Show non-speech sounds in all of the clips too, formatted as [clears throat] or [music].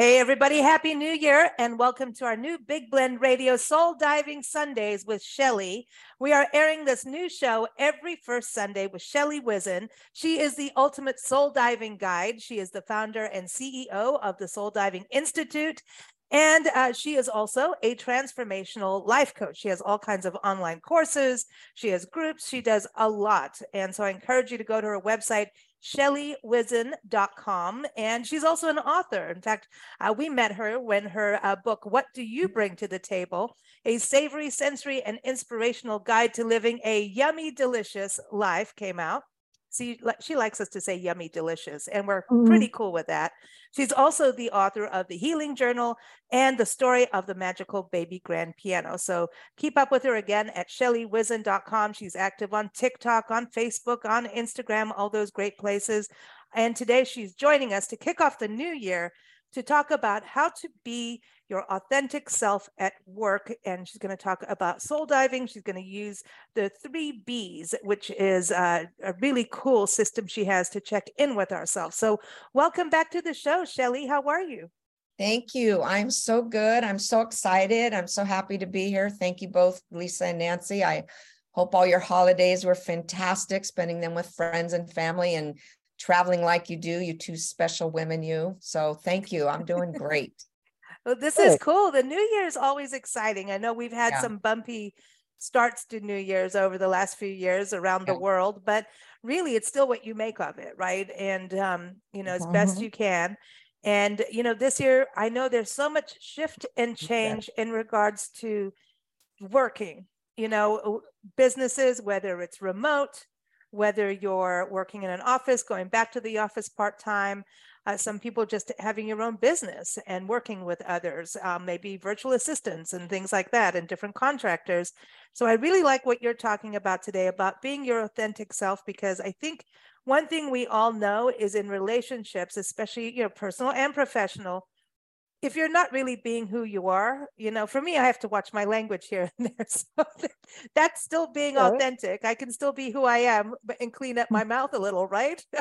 Hey, everybody, Happy New Year, and welcome to our new Big Blend Radio Soul Diving Sundays with Shelley. We are airing this new show every first Sunday with Shelley Whizin. She is the ultimate soul diving guide. She is the founder and CEO of the Soul Diving Institute. And uh, she is also a transformational life coach. She has all kinds of online courses. She has groups. She does a lot. And so I encourage you to go to her website, shelleywhizin.com. And she's also an author. In fact, uh, we met her when her uh, book, What Do You Bring to the Table? A Savory, Sensory, and Inspirational Guide to Living a Yummy, Delicious Life came out. See, she likes us to say yummy, delicious, and we're mm-hmm. pretty cool with that. She's also the author of the Healing Journal and the story of the magical baby grand piano. So keep up with her again at shelleywhizin.com. She's active on TikTok, on Facebook, on Instagram, all those great places. And today she's joining us to kick off the new year to talk about how to be your authentic self at work. And she's going to talk about soul diving. She's going to use the three B's, which is uh, a really cool system she has to check in with ourselves. So, welcome back to the show, Shelley. How are you? Thank you. I'm so good. I'm so excited. I'm so happy to be here. Thank you both, Lisa and Nancy. I hope all your holidays were fantastic, spending them with friends and family and traveling like you do, you two special women, you. So thank you. I'm doing great. [laughs] well, this is cool. The new year is always exciting. I know we've had yeah. some bumpy starts to New Year's over the last few years around yeah. the world, but really it's still what you make of it, right? And um, you know, as mm-hmm. best you can. And you know, this year I know there's so much shift and change yeah. in regards to working, you know, businesses, whether it's remote, whether you're working in an office, going back to the office part time, uh, some people just having your own business and working with others, um, maybe virtual assistants and things like that, and different contractors. So I really like what you're talking about today about being your authentic self, because I think one thing we all know is in relationships, especially you know personal and professional, if you're not really being who you are, you know, for me, I have to watch my language here and [laughs] there. So [laughs] that's still being right. authentic. I can still be who I am and clean up my mouth a little, right? [laughs]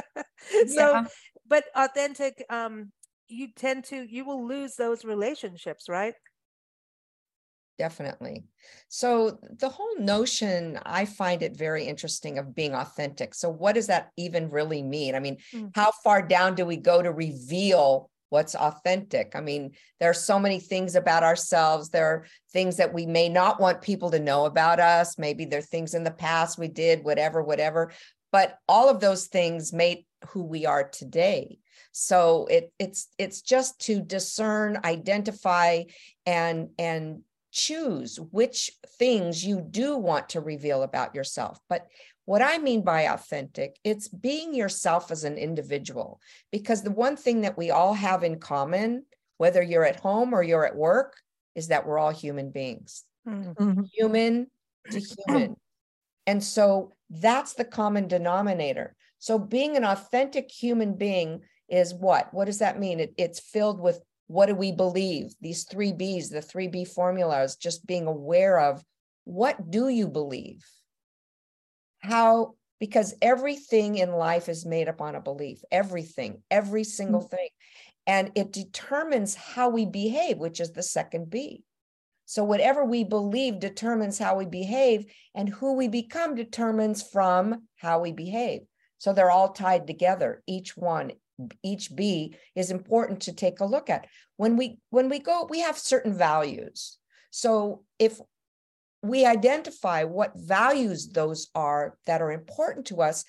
so, yeah. but authentic, um, you tend to, you will lose those relationships, right? Definitely. So the whole notion, I find it very interesting of being authentic. So what does that even really mean? I mean, mm-hmm. how far down do we go to reveal what's authentic. I mean, there are so many things about ourselves. There are things that we may not want people to know about us. Maybe there are things in the past we did, whatever, whatever. But all of those things made who we are today. So it, it's it's just to discern, identify, and and choose which things you do want to reveal about yourself. But what I mean by authentic, it's being yourself as an individual. Because the one thing that we all have in common, whether you're at home or you're at work, is that we're all human beings, mm-hmm. human to [clears throat] human. And so that's the common denominator. So being an authentic human being is what? What does that mean? It, it's filled with what do we believe? These three B's, the three B formulas, just being aware of what do you believe? How because everything in life is made up on a belief everything every single mm-hmm. thing. And it determines how we behave which is the second b. So whatever we believe determines how we behave and who we become determines from how we behave. So they're all tied together. Each one each b is important to take a look at. When we when we go we have certain values. So if we identify what values those are that are important to us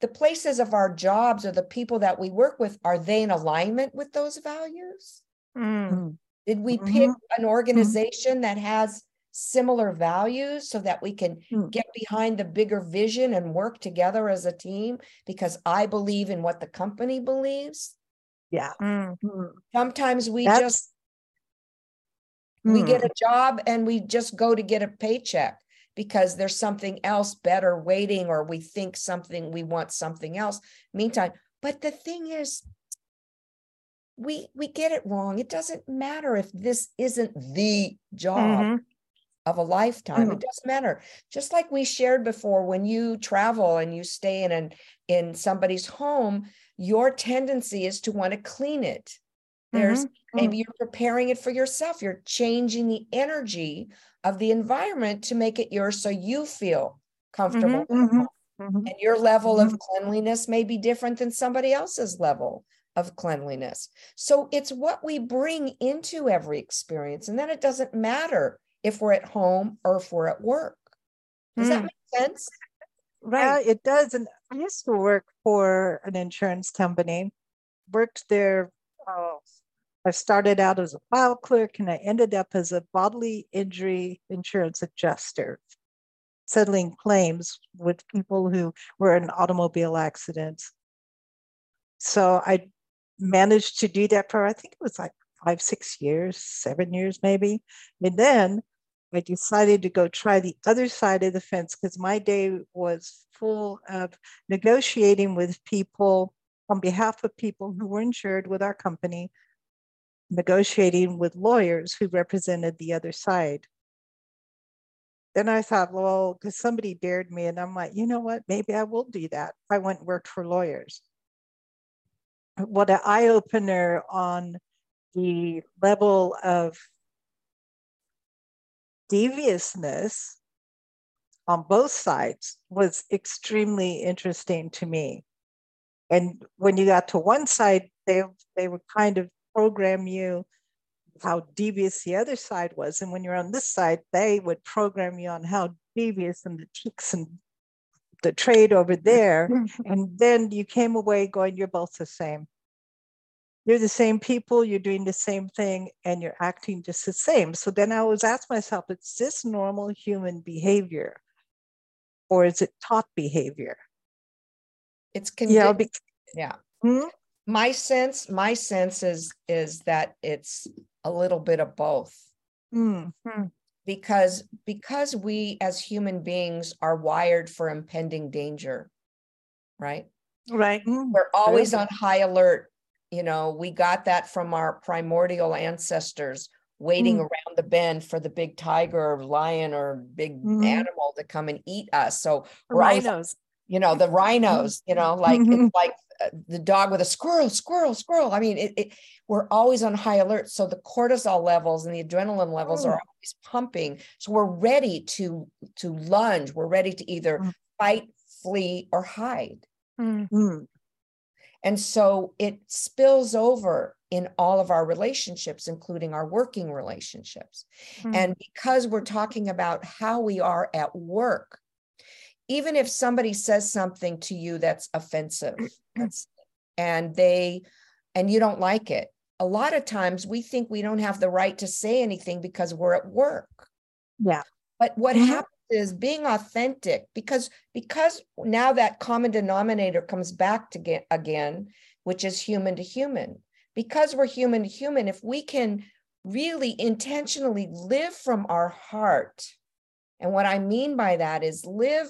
the places of our jobs or the people that we work with are they in alignment with those values mm. did we mm-hmm. pick an organization mm-hmm. that has similar values so that we can mm. get behind the bigger vision and work together as a team because i believe in what the company believes yeah mm-hmm. sometimes we That's- just we get hmm. a job and we just go to get a paycheck because there's something else better waiting, or we think something, we want something else. Meantime, but the thing is, we we get it wrong it doesn't matter if this isn't the job mm-hmm. of a lifetime mm-hmm. it doesn't matter just like we shared before when you travel and you stay in an in somebody's home your tendency is to want to clean it there's mm-hmm. maybe mm. you're preparing it for yourself you're changing the energy of the environment to make it yours so you feel comfortable mm-hmm. Mm-hmm. mm-hmm. and your level of mm-hmm. cleanliness may be different than somebody else's level of cleanliness so it's what we bring into every experience and then it doesn't matter if we're at home or if we're at work does mm. that make sense right it does and i used to work for an insurance company worked there uh, I started out as a file clerk and I ended up as a bodily injury insurance adjuster, settling claims with people who were in automobile accidents. So I managed to do that for, I think it was like five, six years, seven years maybe. And then I decided to go try the other side of the fence because my day was full of negotiating with people on behalf of people who were insured with our company negotiating with lawyers who represented the other side. Then I thought, well, because somebody dared me, and I'm like, you know what? Maybe I will do that. I went and worked for lawyers. What an eye opener on the level of deviousness on both sides was extremely interesting to me. And when you got to one side, they they would kind of program you how devious the other side was. And when you're on this side, they would program you on how devious and the tricks and the trade over there. [laughs] and then you came away going, you're both the same. You're the same people, you're doing the same thing, and you're acting just the same. So then I always ask myself, is this normal human behavior? Or is it taught behavior? It's conditioned. Yeah. Hmm? My sense my sense is is that it's a little bit of both. Mm-hmm. because because we as human beings are wired for impending danger right? Right. Mm, we're always on high alert. You know we got that from our primordial ancestors waiting mm. around the bend for the big tiger or lion or big mm. animal to come and eat us. So rhinos always, you know the rhinos you know like it's like the dog with a squirrel, squirrel, squirrel. I mean, it, it, we're always on high alert. So the cortisol levels and the adrenaline levels are mm. always pumping. So we're ready to to lunge. We're ready to either mm. fight, flee, or hide. Mm. And so it spills over in all of our relationships, including our working relationships. Mm. And because we're talking about how we are at work, even if somebody says something to you that's offensive [clears throat] that's, and they and you don't like it a lot of times we think we don't have the right to say anything because we're at work. Yeah. But what mm-hmm. happens is being authentic because because now that common denominator comes back to get again which is human to human. Because we're human to human if we can really intentionally live from our heart and what i mean by that is live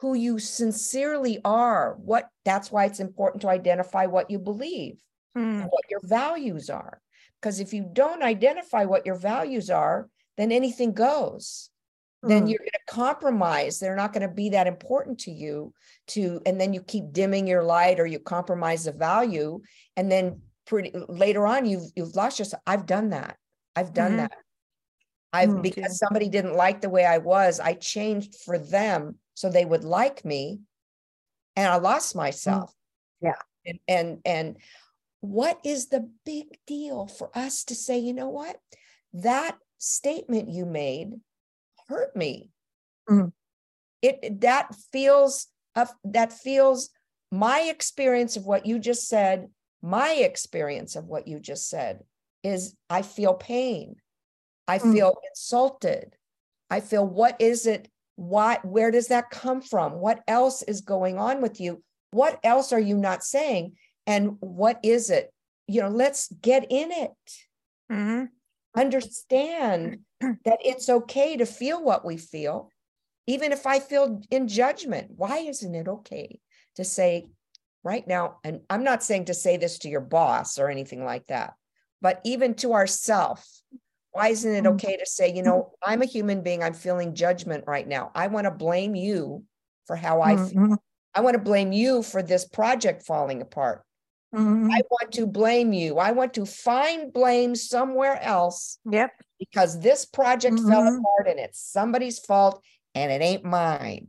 who you sincerely are what that's why it's important to identify what you believe mm. what your values are because if you don't identify what your values are then anything goes mm. then hmm. you're going to compromise they're not going to be that important to you to and then you keep dimming your light or you compromise the value and then pretty later on you've you've lost yourself i've done that i've done mm-hmm. that i've mm, because somebody didn't like the way i was i changed for them so they would like me and i lost myself. Yeah. And and and what is the big deal for us to say you know what? That statement you made hurt me. Mm. it that feels uh, that feels my experience of what you just said my experience of what you just said is i feel pain. I mm. feel insulted. I feel what is it why where does that come from? What else is going on with you? What else are you not saying? And what is it? You know let's get in it. Mm-hmm. understand [clears throat] that it's okay to feel what we feel even if i feel in judgment. Why isn't it okay to say right now, and I'm not saying to say this to your boss or anything like that, but even to ourself, why isn't it mm-hmm. okay to say, you know, I'm a human being, I'm feeling judgment right now. I want to blame you for how I feel. Mm-hmm. I want to blame you for this project falling apart. Mm-hmm. I want to blame you. I want to find blame somewhere else. Yep. Because this project mm-hmm. fell apart and it's somebody's fault and it ain't mine.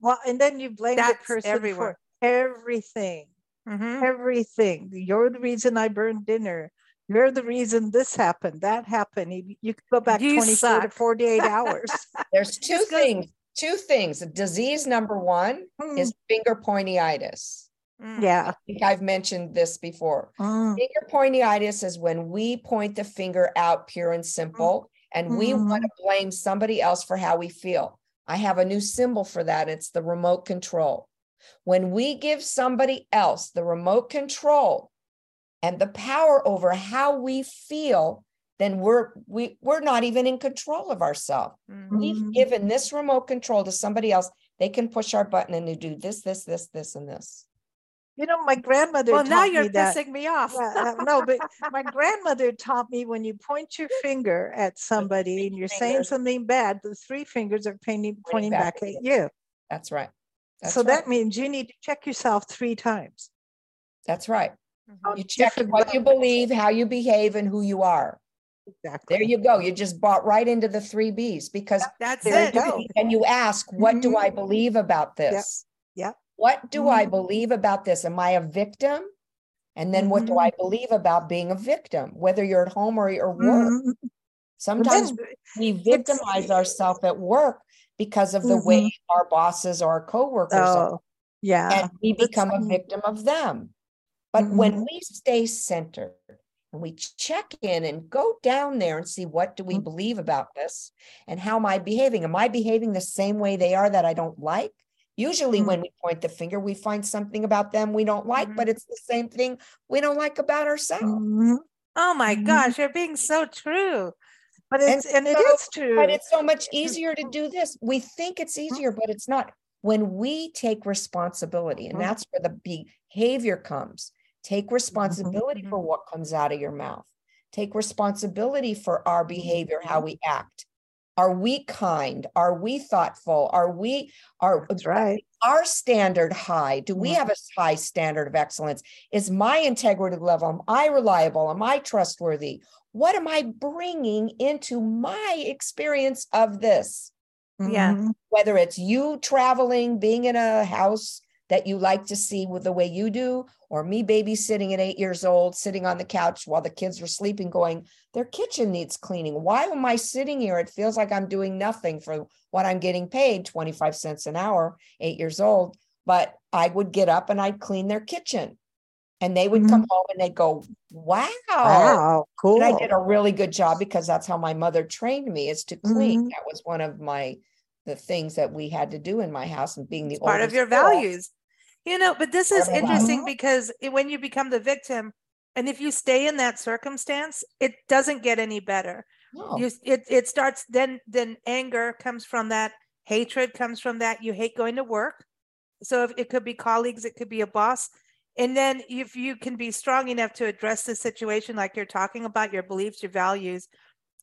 Well, and then you blame That's the person everywhere. for everything. Mm-hmm. Everything. You're the reason I burned dinner. You're the reason this happened, that happened. You, you could go back you 24 suck. to 48 [laughs] hours. There's two things. Two things. Disease number one mm. is finger pointyitis. Mm. Yeah. I think I've mentioned this before. Mm. Finger pointyitis is when we point the finger out pure and simple, and we mm-hmm. want to blame somebody else for how we feel. I have a new symbol for that. It's the remote control. When we give somebody else the remote control and the power over how we feel, then we're we we're not even in control of ourselves. Mm-hmm. We've given this remote control to somebody else. They can push our button and they do this, this, this, this, and this. You know, my grandmother. Well, now you're me pissing me off. yeah, uh, no, but my grandmother taught me when you point your finger at [laughs] somebody and you're fingers. saying something bad, the three fingers are pointing, pointing back, back at you. That's right. That's so right. that means you need to check yourself three times. That's right. Mm-hmm. You check what you believe, how you behave, and who you are. Exactly. There you go. You just bought right into the three B's because that's it. And you ask, what mm-hmm. do I believe about this? Yep. yep. What do mm-hmm. I believe about this? Am I a victim? And then what do I mm-hmm. believe about being a victim, whether you're at home or your work? Mm-hmm. Sometimes we victimize ourselves at work because of the way mm-hmm. our bosses or our coworkers oh, are. Yeah. And we become a victim of them. But mm-hmm. when we stay centered and we check in and go down there and see what do we mm-hmm. believe about this and how am I behaving? Am I behaving the same way they are that I don't like? Usually, mm-hmm. when we point the finger, we find something about them we don't like, but mm-hmm. it's the same thing we don't like about ourselves. Mm-hmm. Oh my mm-hmm. gosh, you're being so true. But it's and, and so, it is true. But it's so much easier to do this. We think it's easier, but it's not. When we take responsibility, and that's where the behavior comes Take mm-hmm. responsibility for mm-hmm. what comes out of your mouth. Take responsibility for our behavior, how mm-hmm. we act. Are we kind? Are we thoughtful? Are we are That's right? Our standard high? Do we have a high standard of excellence? Is my integrity level? Am I reliable? Am I trustworthy? What am I bringing into my experience of this? Yeah. Whether it's you traveling, being in a house that you like to see with the way you do, or me babysitting at eight years old, sitting on the couch while the kids were sleeping, going, their kitchen needs cleaning. Why am I sitting here? It feels like I'm doing nothing for what I'm getting paid 25 cents an hour, eight years old. But I would get up and I'd clean their kitchen. And they would mm-hmm. come home and they'd go, Wow, wow, cool. And I did a really good job because that's how my mother trained me is to clean. Mm-hmm. That was one of my the things that we had to do in my house and being the part of your girl, values you know, but this is interesting because when you become the victim, and if you stay in that circumstance, it doesn't get any better. No. You, it it starts then then anger comes from that, hatred comes from that. You hate going to work. So if it could be colleagues, it could be a boss. And then if you can be strong enough to address the situation like you're talking about your beliefs, your values,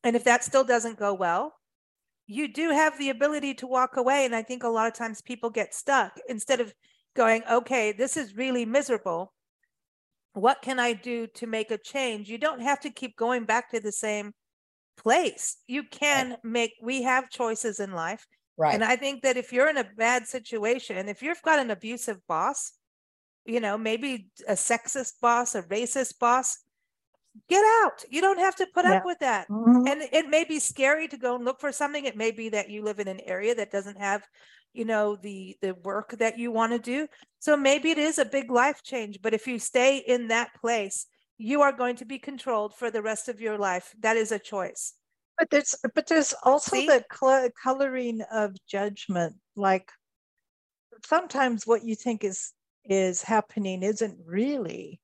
and if that still doesn't go well, you do have the ability to walk away. And I think a lot of times people get stuck instead of going, okay, this is really miserable. What can I do to make a change? You don't have to keep going back to the same place. You can right. make, we have choices in life. Right. And I think that if you're in a bad situation, and if you've got an abusive boss, you know, maybe a sexist boss, a racist boss, get out. You don't have to put yeah. up with that. Mm-hmm. And it may be scary to go and look for something. It may be that you live in an area that doesn't have you know the the work that you want to do so maybe it is a big life change but if you stay in that place you are going to be controlled for the rest of your life that is a choice but there's but there's also See? the cl- coloring of judgment like sometimes what you think is is happening isn't really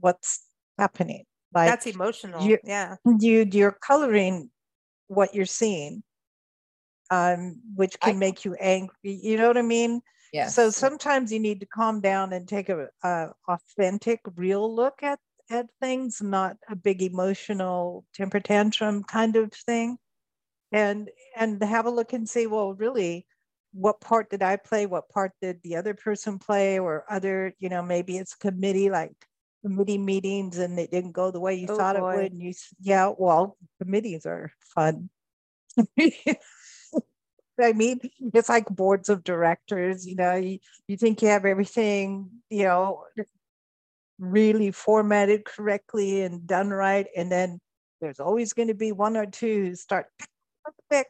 what's happening like that's emotional yeah you you're coloring what you're seeing um, which can I, make you angry. You know what I mean? Yes. So sometimes you need to calm down and take a, a authentic, real look at at things, not a big emotional temper tantrum kind of thing. And and have a look and say, well, really, what part did I play? What part did the other person play? Or other, you know, maybe it's committee like committee meetings and it didn't go the way you oh, thought boy. it would. And you, yeah, well, committees are fun. [laughs] I mean, it's like boards of directors, you know, you, you think you have everything, you know, really formatted correctly and done right. And then there's always going to be one or two who start pick,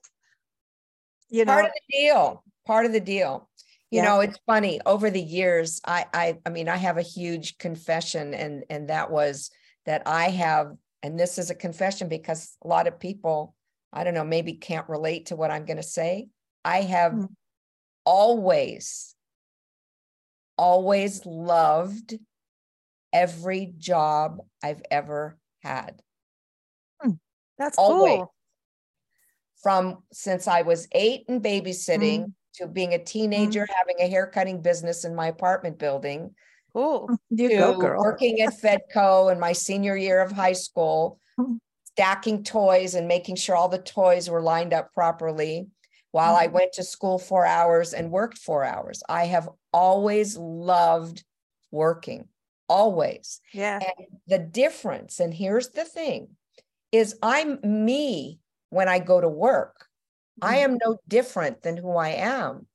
[laughs] you know. Part of the deal. Part of the deal. You yeah. know, it's funny. Over the years, I I I mean, I have a huge confession, and and that was that I have, and this is a confession because a lot of people, I don't know, maybe can't relate to what I'm going to say. I have mm-hmm. always, always loved every job I've ever had. Hmm. That's always. cool. From since I was eight and babysitting mm. To being a teenager, mm. having a hair cutting business in my apartment building. Cool. You to go, girl. working at Fedco in my senior year of high school, hmm. stacking toys and making sure all the toys were lined up properly while I mm-hmm. went to school four hours and worked four hours. I have always loved working, always. Yeah. And the difference, and here's the thing, is I'm me when I go to work. Mm-hmm. I am no different than who I am.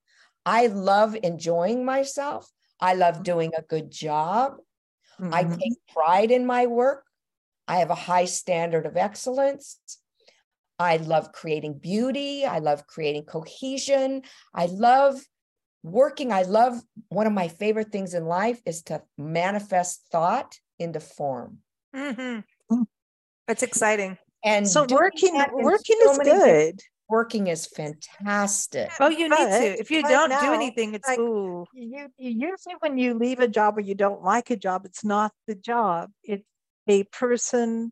I love enjoying myself. I love mm-hmm. doing a good job. Mm-hmm. I take pride in my work. I have a high standard of excellence. I love creating beauty. I love creating cohesion. I love working. I love one of my favorite things in life is to manifest thought into form. Mm-hmm. That's exciting. And so working, working so is good. Working is fantastic. Oh, you need to. If you don't now, do anything, it's like, ooh. You, usually when you leave a job or you don't like a job, it's not the job. It's a person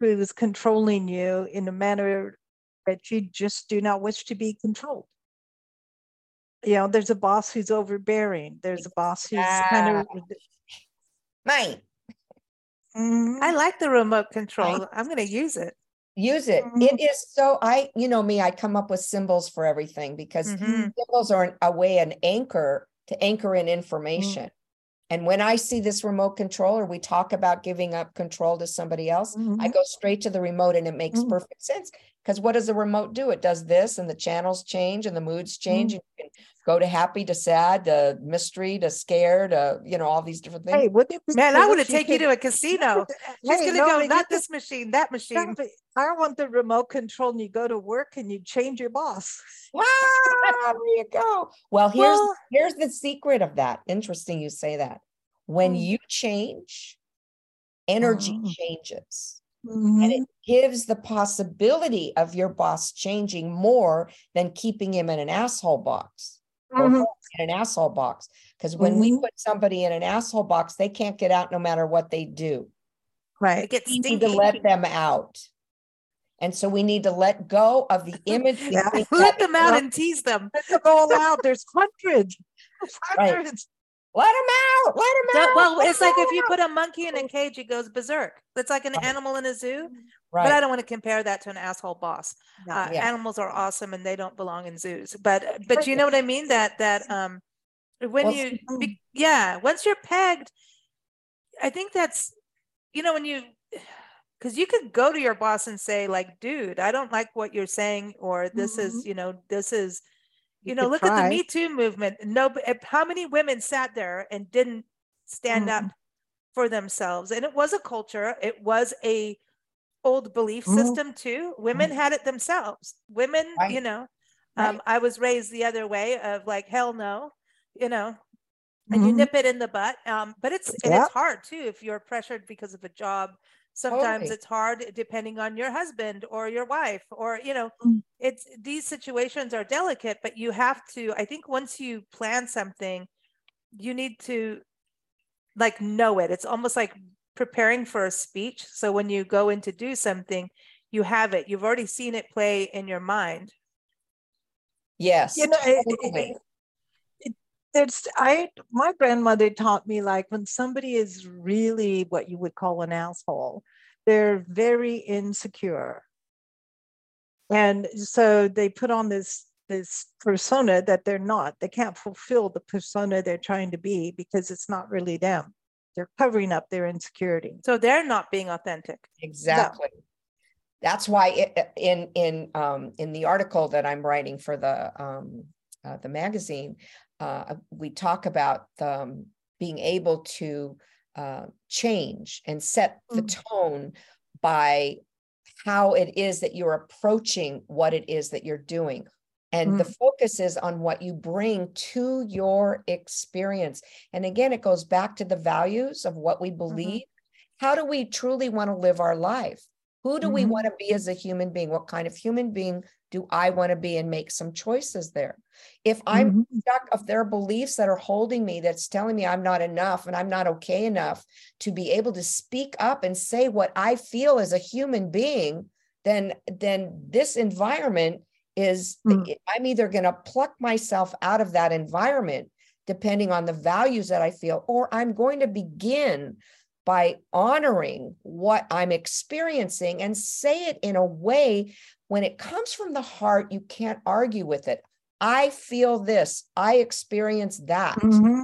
who is controlling you in a manner that you just do not wish to be controlled. You know, there's a boss who's overbearing. There's a boss who's kind of mine. Mm-hmm. I like the remote control. I'm going to use it. Use it. Mm-hmm. it. is so. I, you know me. I come up with symbols for everything because mm-hmm. symbols are a way, an anchor to anchor in information. And when I see this remote control or we talk about giving up control to somebody else, mm-hmm. I go straight to the remote and it makes mm-hmm. perfect sense. Because what does the remote do? It does this and the channels change and the moods change. Mm-hmm. And you can go to happy to sad to mystery to scared to, you know, all these different things. Hey, Man, I want to take you to a casino. [laughs] She's hey, going to no, go, not this machine, that machine. I want the remote control and you go to work and you change your boss. Wow, there you go. Well, here's well, here's the secret of that. Interesting you say that. When mm. you change, energy mm. changes. Mm-hmm. And it gives the possibility of your boss changing more than keeping him in an asshole box mm-hmm. in an asshole box. Because when mm-hmm. we put somebody in an asshole box, they can't get out no matter what they do. Right. It gets we need to let them out. And so we need to let go of the [laughs] image. yeah. Let them out and tease them. [laughs] Let them all out. There's hundreds. hundreds. Right. Let him out. Let them out. Well, let it's like out. if you put a monkey in a cage, it goes berserk. It's like an animal in a zoo. Right. But I don't want to compare that to an asshole boss. Uh, yeah. Animals are awesome and they don't belong in zoos. But but you know what I mean? That that um when well, you be, yeah, once you're pegged, I think that's you know when you because you could go to your boss and say like dude i don't like what you're saying or this mm-hmm. is you know this is you, know look try. at the me too movement no eh, how many women sat there and didn't stand mm-hmm. up for themselves and it was a culture it was a old belief mm-hmm. system too women mm-hmm. had it themselves women right. you know right. um, i was raised the other way of like hell no you know and you mm-hmm. nip it in the butt um, but it's and it's hard too if you're pressured because of a job sometimes totally. it's hard depending on your husband or your wife or you know mm. it's these situations are delicate but you have to i think once you plan something you need to like know it. It's almost like preparing for a speech. So when you go in to do something you have it. You've already seen it play in your mind. Yes you know it, it, it's I my grandmother taught me like when somebody is really what you would call an asshole, they're very insecure. And so they put on this this persona that they're not. They can't fulfill the persona they're trying to be because it's not really them. They're covering up their insecurity. So they're not being authentic. Exactly. No. That's why it, in in um, in the article that I'm writing for the um, uh, the magazine, uh, we talk about um, being able to uh, change and set the mm. tone by how it is that you're approaching what it is that you're doing. And mm. the focus is on what you bring to your experience. And again, it goes back to the values of what we mm-hmm. believe. Mm-hmm. How do we truly want to live our life? Who do mm-hmm. we want to be as a human being? What kind of human being do I want to be and make some choices there? If I'm mm-hmm. stuck, if there are beliefs that are holding me, that's telling me I'm not enough and I'm not okay enough to be able to speak up and say what I feel as a human being, then then this environment is mm. I'm either going to pluck myself out of that environment depending on the values that I feel, or I'm going to begin by honoring what I'm experiencing and say it in a way when it comes from the heart, you can't argue with it. I feel this, I experience that. Mm-hmm.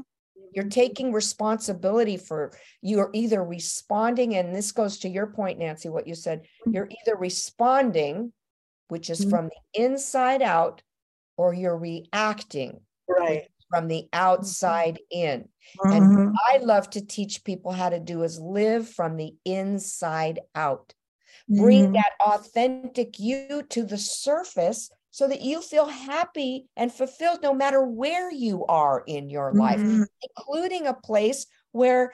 You're taking responsibility for you're either responding, and this goes to your point, Nancy, what you said. Mm-hmm. You're either responding, which is mm-hmm. from the inside out, or you're reacting. Right. From the outside in. And mm-hmm. I love to teach people how to do is live from the inside out bring mm-hmm. that authentic you to the surface so that you feel happy and fulfilled no matter where you are in your mm-hmm. life, including a place where,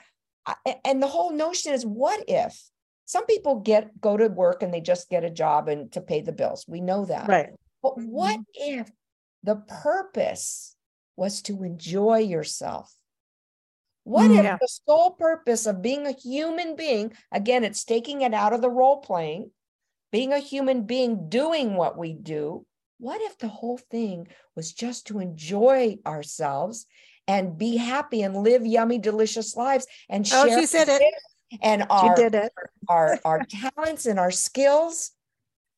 and the whole notion is what if? Some people get go to work and they just get a job and to pay the bills. We know that. Right. But what mm-hmm. if the purpose was to enjoy yourself? What mm, if the sole purpose of being a human being, again, it's taking it out of the role playing, being a human being doing what we do? What if the whole thing was just to enjoy ourselves and be happy and live yummy, delicious lives and share? Oh, she said it. And our, did it. our, our talents and our skills.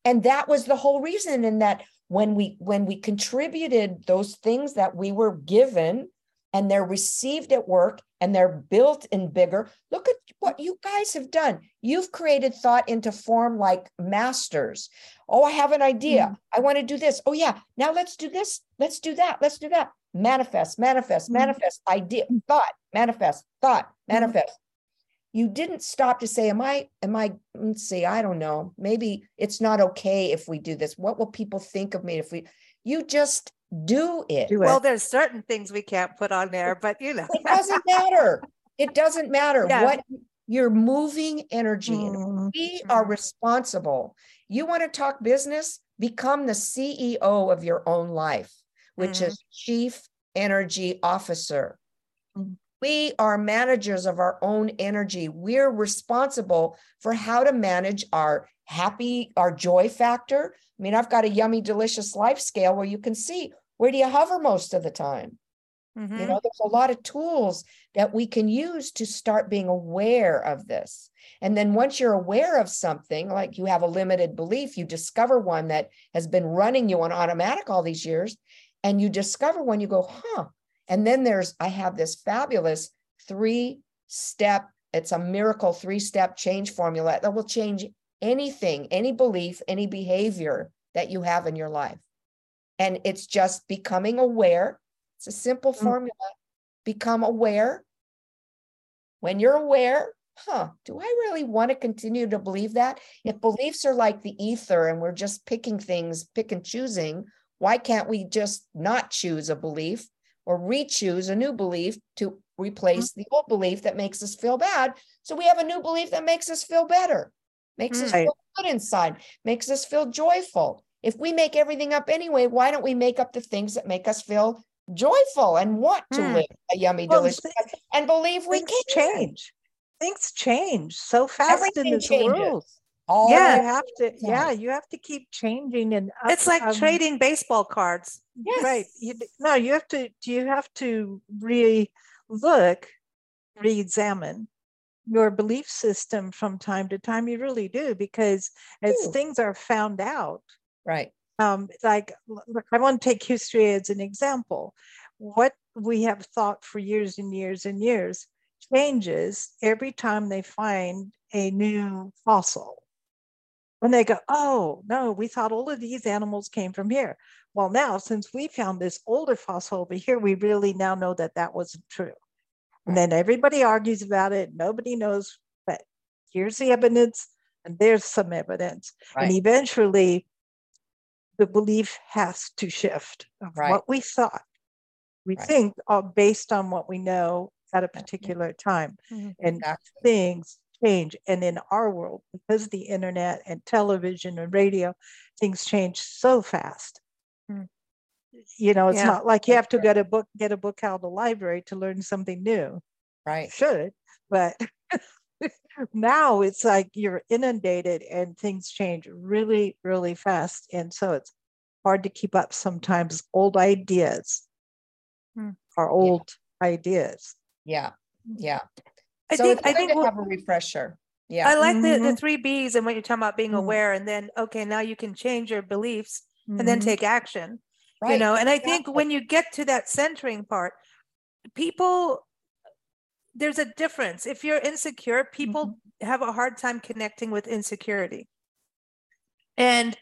And that was the whole reason. And that when we when we contributed those things that we were given and they're received at work and they're built in bigger. Look at what you guys have done. You've created thought into form like masters. Oh, I have an idea. Mm-hmm. I want to do this. Oh, yeah. Now let's do this. Let's do that. Let's do that. Manifest, manifest, mm-hmm. manifest, idea, thought, manifest, thought, mm-hmm. manifest. Mm-hmm. You didn't stop to say, Am I, am I, let's see, I don't know. Maybe it's not okay if we do this. What will people think of me if we, you just do it. do it. Well, there's certain things we can't put on there, but you know, it doesn't matter. It doesn't matter yeah. what you're moving energy. Mm-hmm. We are responsible. You want to talk business? Become the CEO of your own life, which mm-hmm. is chief energy officer. Mm-hmm. We are managers of our own energy. We're responsible for how to manage our happy, our joy factor. I mean, I've got a yummy, delicious life scale where you can see where do you hover most of the time. Mm-hmm. You know, there's a lot of tools that we can use to start being aware of this. And then once you're aware of something, like you have a limited belief, you discover one that has been running you on automatic all these years, and you discover one, you go, huh. And then there's, I have this fabulous three step, it's a miracle three step change formula that will change anything, any belief, any behavior that you have in your life. And it's just becoming aware. It's a simple mm. formula. Become aware. When you're aware, huh, do I really want to continue to believe that? If beliefs are like the ether and we're just picking things, pick and choosing, why can't we just not choose a belief or re-choose a new belief to replace mm-hmm. the old belief that makes us feel bad? So we have a new belief that makes us feel better makes us feel good inside, makes us feel joyful. If we make everything up anyway, why don't we make up the things that make us feel joyful and want to mm. live a yummy, well, delicious life and believe we can change? Things change so fast Everything in this changes. world. All yeah. you have to yeah. you have to keep changing and up, it's like um, trading baseball cards. Yes. right. You, no you have to you have to re look re-examine your belief system from time to time? You really do because as Ooh. things are found out right. um like i want to take history as an example. What we have thought for years and years and years changes every time they find a new fossil when they go, oh, no, we thought all of these animals came from here. Well, now, since we found this older fossil over here, we really now know that that wasn't true. And then everybody argues about it. Nobody knows, but here's the evidence, and there's some evidence. Right. And eventually, the belief has to shift of right. what we thought. We right. think uh, based on what we know at a particular time. Mm-hmm. And exactly. things change. And in our world, because the internet and television and radio, things change so fast. Hmm. You know, it's yeah. not like you have to get a book, get a book out of the library to learn something new. Right. You should, but [laughs] now it's like you're inundated and things change really, really fast. And so it's hard to keep up sometimes old ideas hmm. are old yeah. ideas. Yeah. Yeah. I so think I think we'll, have a refresher. Yeah. I like mm-hmm. the, the mm-hmm. three B's and what you're talking about being mm-hmm. aware and then okay, now you can change your beliefs mm-hmm. and then mm-hmm. take action. Right. You know, and I exactly. think when you get to that centering part, people there's a difference. If you're insecure, people mm-hmm. have a hard time connecting with insecurity. And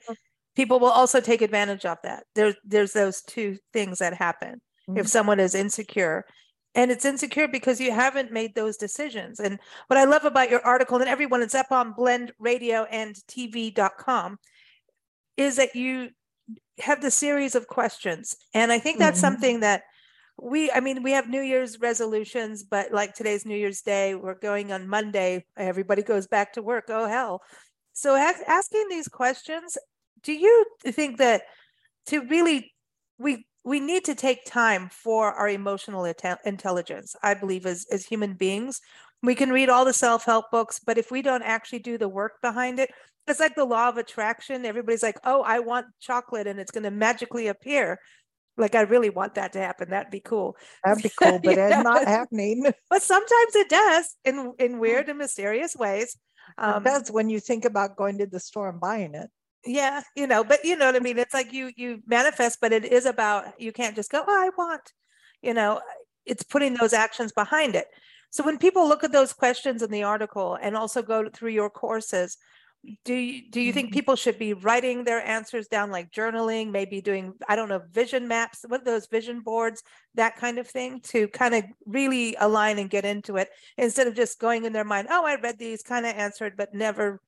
people will also take advantage of that. There's there's those two things that happen. If someone is insecure and it's insecure because you haven't made those decisions. And what i love about your article and everyone is up on blend radio and tv.com is that you have the series of questions. And i think that's mm-hmm. something that we i mean we have new year's resolutions but like today's new year's day we're going on monday everybody goes back to work. Oh hell. So asking these questions do you think that to really we we need to take time for our emotional intelligence i believe as, as human beings. We can read all the self-help books but if we don't actually do the work behind it it's like the law of attraction. Everybody's like oh i want chocolate and it's going to magically appear. Like i really want that to happen. That'd be cool. That'd be [laughs] cool but it's not happening. [laughs] But sometimes it does in in weird and mysterious ways. Um, does when you think about going to the store and buying it yeah you know but you know what i mean? It's like you you manifest but it is about you can't just go oh i want you know it's putting those actions behind it. So when people look at those questions in the article and also go through your courses do you do you think mm-hmm. people should be writing their answers down like journaling maybe doing i don't know vision maps what those vision boards that kind of thing to kind of really align and get into it instead of just going in their mind oh i read these kind of answered but never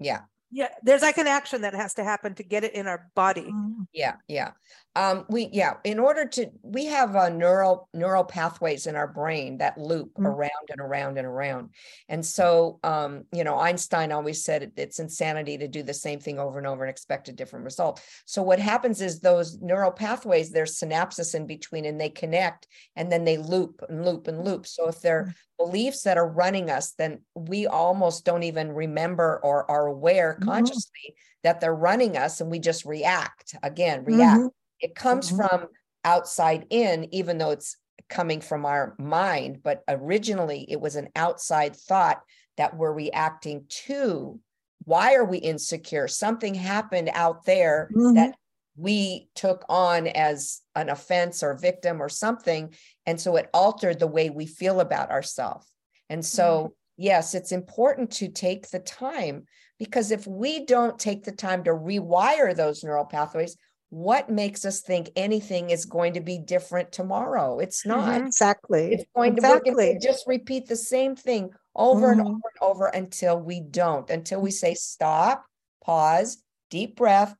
yeah yeah there's like an action that has to happen to get it in our body mm-hmm. yeah yeah um we yeah in order to we have a uh, neural neural pathways in our brain that loop mm-hmm. around and around and around and so um you know einstein always said it, it's insanity to do the same thing over and over and expect a different result so what happens is those neural pathways there's synapses in between and they connect and then they loop and loop and loop so if they're mm-hmm beliefs that are running us, then we almost don't even remember or are aware mm-hmm. consciously that they're running us and we just react again, react. It comes mm-hmm. from outside in, even though it's coming from our mind, but originally it was an outside thought that we're reacting to. Why are we insecure? Something happened out there mm-hmm. that we took on as an offense or victim or something. And so it altered the way we feel about ourselves. And so, mm-hmm. yes, it's important to take the time because if we don't take the time to rewire those neural pathways, what makes us think anything is going to be different tomorrow? It's not. Mm-hmm, exactly. It's going exactly. to work if just repeat the same thing over mm-hmm. and over and over until we don't, until we say stop, pause, deep breath,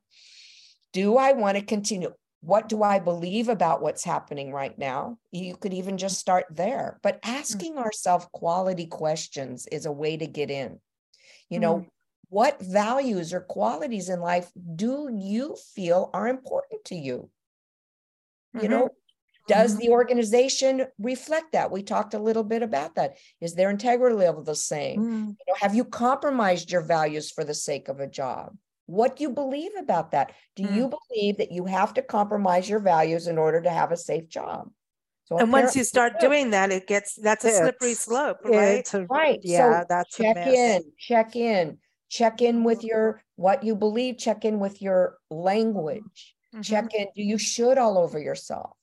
do I want to continue? What do I believe about what's happening right now? You could even just start there. But asking mm-hmm. ourselves quality questions is a way to get in. You know, mm-hmm. What values or qualities in life do you feel are important to you? Mm-hmm. You know, does the organization reflect that we talked a little bit about that is their integrity level the same mm. you know, have you compromised your values for the sake of a job what do you believe about that do mm. you believe that you have to compromise your values in order to have a safe job so and once you start doing that, it gets that's a slippery slope, right? Right. Yeah, so that's check in, check in, check in with your what you believe, check in with your language, mm-hmm. check in. Do you should all over yourself?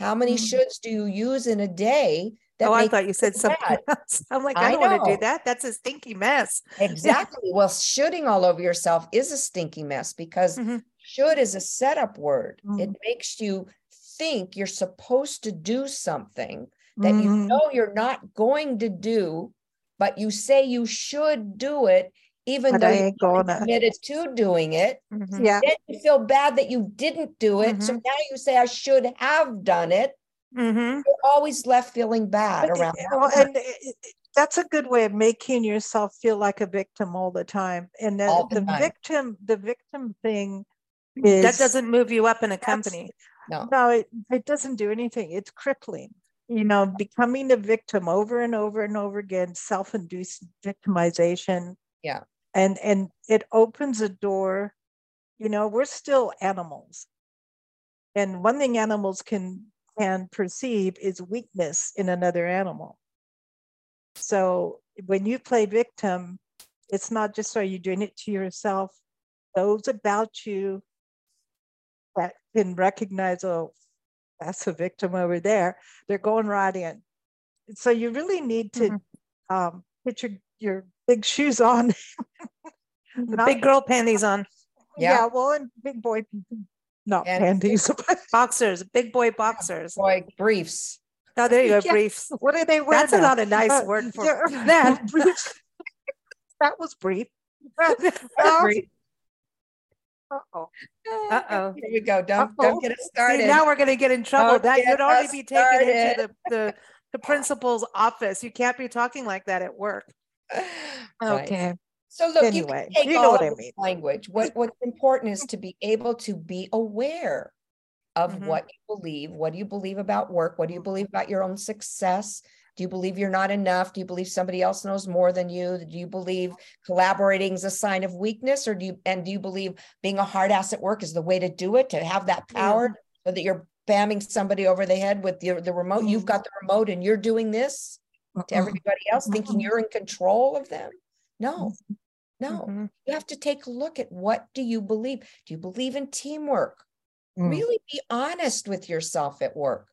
How many mm-hmm. shoulds do you use in a day? oh, I thought you said something else. [laughs] I'm like, I, I don't want to do that. That's a stinky mess. [laughs] Exactly. well, shoulding all over yourself is a stinky mess because mm-hmm. should is a setup word. Mm-hmm. It makes you think you're supposed to do something that mm-hmm. you know you're not going to do, but you say you should do it, even but though you are committed to doing it. Mm-hmm. Yeah. Then you feel bad that you didn't do it. Mm-hmm. So now you say, I should have done it. Mm-hmm. You're always left feeling bad but, around well, and it, that's a good way of making yourself feel like a victim all the time. And the, the, the victim, the victim thing is that doesn't move you up in a company. No, no, it, it doesn't do anything. It's crippling. You know, becoming a victim over and over and over again, self-induced victimization. Yeah. And and it opens a door. You know, we're still animals. And one thing animals can can perceive is weakness in another animal. So when you play victim, it's not just are you doing it to yourself, those about you that can recognize, oh, that's a victim over there, they're going right in. So you really need to mm-hmm. um, put your, your big shoes on. [laughs] Not, big girl panties on. Yeah. yeah, well, and big boy, not and panties, [laughs] boxers, big boy boxers, boy briefs. Oh, there you go, [laughs] yeah. briefs. What are they wearing? That's not a nice uh, word for that. that was brief. brief. Uh-oh. Uh-oh. Here we go. Don't Uh-oh. don't get it started. See, now we're gonna get in trouble. Don't that you'd already be taken started. into the, the, the principal's office. You can't be talking like that at work. [laughs] Okay. Right. So look, anyway, you, you know what I mean. Language. What what's important is to be able to be aware of mm-hmm. what you believe. What do you believe about work? What do you believe about your own success? Do you believe you're not enough? Do you believe somebody else knows more than you? Do you believe collaborating is a sign of weakness? Or do you and do you believe being a hard ass at work is the way to do it, to have that power mm-hmm. so that you're bamming somebody over the head with the, the remote? Mm-hmm. You've got the remote and you're doing this to everybody else, thinking you're in control of them. No, no. Mm-hmm. You have to take a look at what do you believe? Do you believe in teamwork? Mm. Really be honest with yourself at work.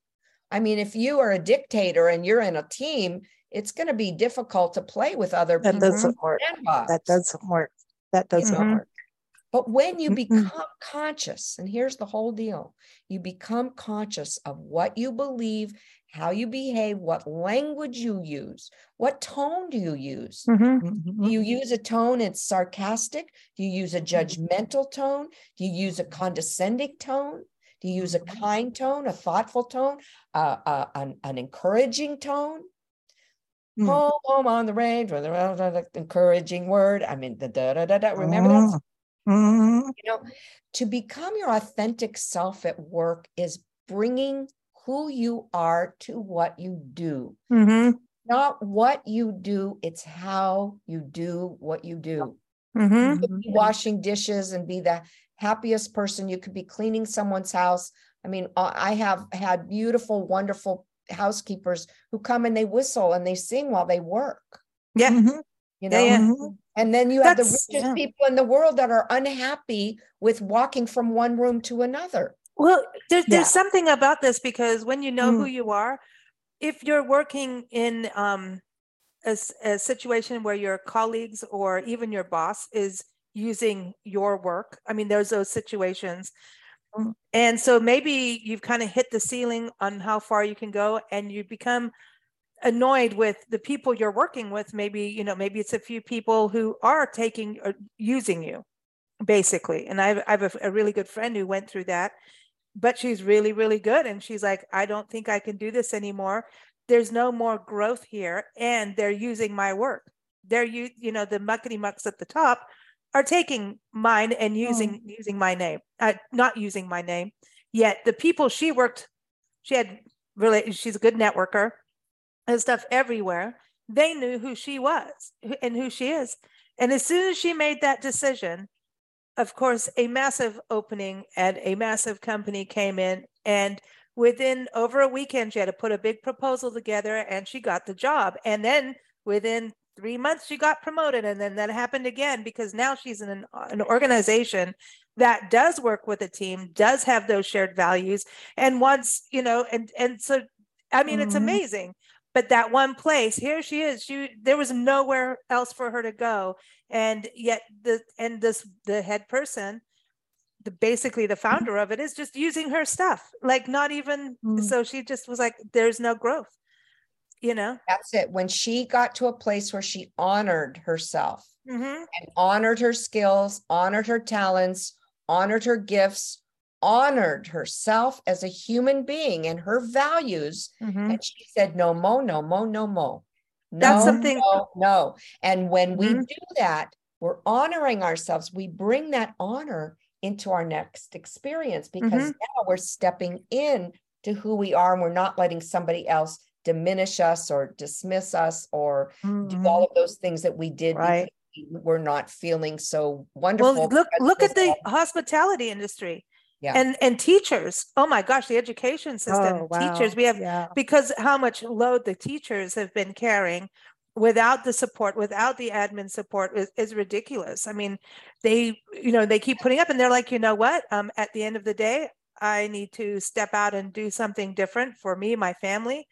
I mean, if you are a dictator and you're in a team, it's going to be difficult to play with other that people. Doesn't work. That doesn't work. That doesn't mm-hmm. work. But when you become conscious, and here's the whole deal you become conscious of what you believe, how you behave, what language you use, what tone do you use? Mm-hmm. mm-hmm. Do you use a tone that's sarcastic? Do you use a mm-hmm. judgmental tone? Do you use a condescending tone? Do you use a mm-hmm. kind tone, a thoughtful tone, uh, uh, an, an encouraging tone? Mm. Home, home on the range with an encouraging word. I mean, the da da da da. Remember that? Mm-hmm. You know, to become your authentic self at work is bringing who you are to what you do. Mm-hmm. Not what you do, it's how you do what you do. Mm-hmm. You washing dishes and be the happiest person. You could be cleaning someone's house. I mean, uh, I have had beautiful, wonderful housekeepers who come and they whistle and they sing while they work. Yeah. Mm-hmm. You know, yeah, yeah. and then you have That's, the richest yeah. people in the world that are unhappy with walking from one room to another. Well, there, there's something about this because when you know mm. who you are, if you're working in um, a, a situation where your colleagues or even your boss is using your work. I mean, there's those situations. Mm. And so maybe you've kind of hit the ceiling on how far you can go and you become annoyed with the people you're working with. Maybe, you know, maybe it's a few people who are taking or using you basically. And I have, I have a, a really good friend who went through that, but she's really, really good. And she's like, I don't think I can do this anymore. There's no more growth here. And they're using my work. They're, you, you know, the muckety mucks at the top are taking mine and using oh. using my name, uh, not using my name. Yet the people she worked, she had really she's a good networker and stuff everywhere they knew who she was and who she is. And as soon as she made that decision of course a massive opening at a massive company came in. And within over a weekend she had to put a big proposal together and she got the job. And then within three months she got promoted. And then that happened again because now she's in an, an organization that does work with a team does have those shared values. And wants you know and and so i mean mm-hmm. it's amazing but that one place here she is she there was nowhere else for her to go and yet the and this the head person the basically the founder of it is just using her stuff like not even mm-hmm. so she just was like there's no growth you know that's it when she got to a place where she honored herself mm-hmm. and honored her skills honored her talents honored her gifts honored herself as a human being and her values mm-hmm. and she said no mo no mo no mo no, that's something no, no. and when we mm-hmm. do that we're honoring ourselves we bring that honor into our next experience because mm-hmm. now we're stepping in to who we are and we're not letting somebody else diminish us or dismiss us or mm-hmm. do all of those things that we did right. we're not feeling so wonderful. Well, look look at the hospitality industry. Yeah. And and teachers. Oh my gosh, the education system. Oh, wow. Teachers, we have yeah. because how much load the teachers have been carrying without the support, without the admin support is, is ridiculous. I mean, they, you know, they keep putting up and they're like, you know what? Um, at the end of the day, I need to step out and do something different for me, my family.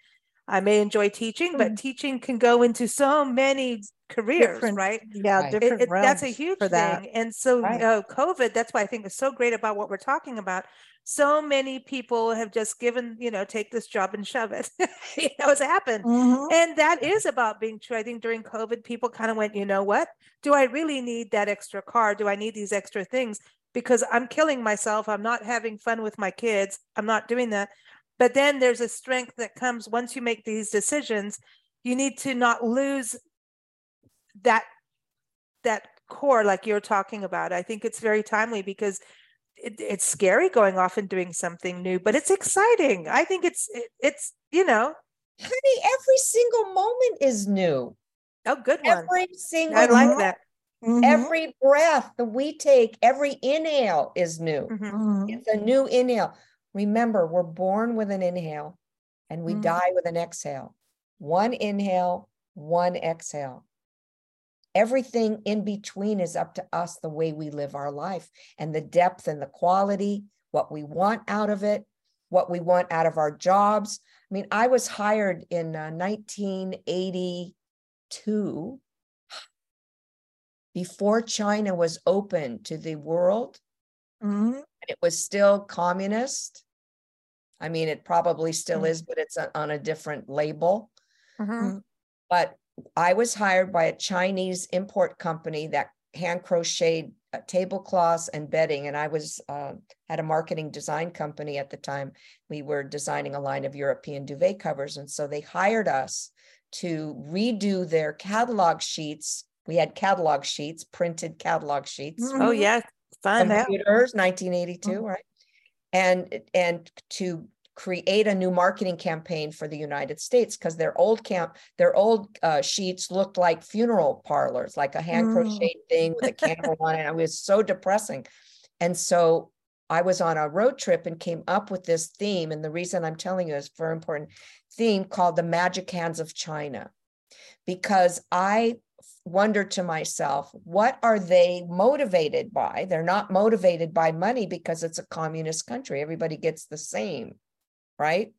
I may enjoy teaching, but mm. teaching can go into so many careers, different, right? Yeah, right. different it, it, That's a huge thing. That. And so, right. uh, COVID, that's why I think is so great about what we're talking about. So many people have just given, you know, take this job and shove it. [laughs] you know, it's happened. Mm-hmm. And that is about being true. I think during COVID, people kind of went, you know what? Do I really need that extra car? Do I need these extra things? Because I'm killing myself. I'm not having fun with my kids. I'm not doing that but then there's a strength that comes once you make these decisions. You need to not lose that that core like you're talking about. I think it's very timely because it, it's scary going off and doing something new, but it's exciting. I think it's it, it's you know, honey, every single moment is new. Oh, good one. Every single I like that. Mm-hmm. Every breath that we take, every inhale is new. Mm-hmm. mm-hmm. It's a new inhale. Remember, we're born with an inhale and we mm. die with an exhale. One inhale, one exhale. Everything in between is up to us the way we live our life and the depth and the quality, what we want out of it, what we want out of our jobs. I mean, I was hired in uh, 1982 before China was open to the world. Mm-hmm. It was still communist. I mean, it probably still mm-hmm. is, but it's a, on a different label. Mm-hmm. mm-hmm. But I was hired by a Chinese import company that hand crocheted uh, tablecloths and bedding, and I was uh, had a marketing design company at the time. We were designing a line of European duvet covers, and so they hired us to redo their catalog sheets. We had catalog sheets, printed catalog sheets. Oh yes. fun. Computers, 1982, mm-hmm. right? And and to create a new marketing campaign for the United States because their old camp, their old uh, sheets looked like funeral parlors, like a hand crocheted mm. thing with a candle on it. It was so depressing. And so I was on a road trip and came up with this theme. And the reason I'm telling you is very important theme called the magic hands of China. Because I wonder to myself, what are they motivated by? They're not motivated by money because it's a communist country. Everybody gets the same, right?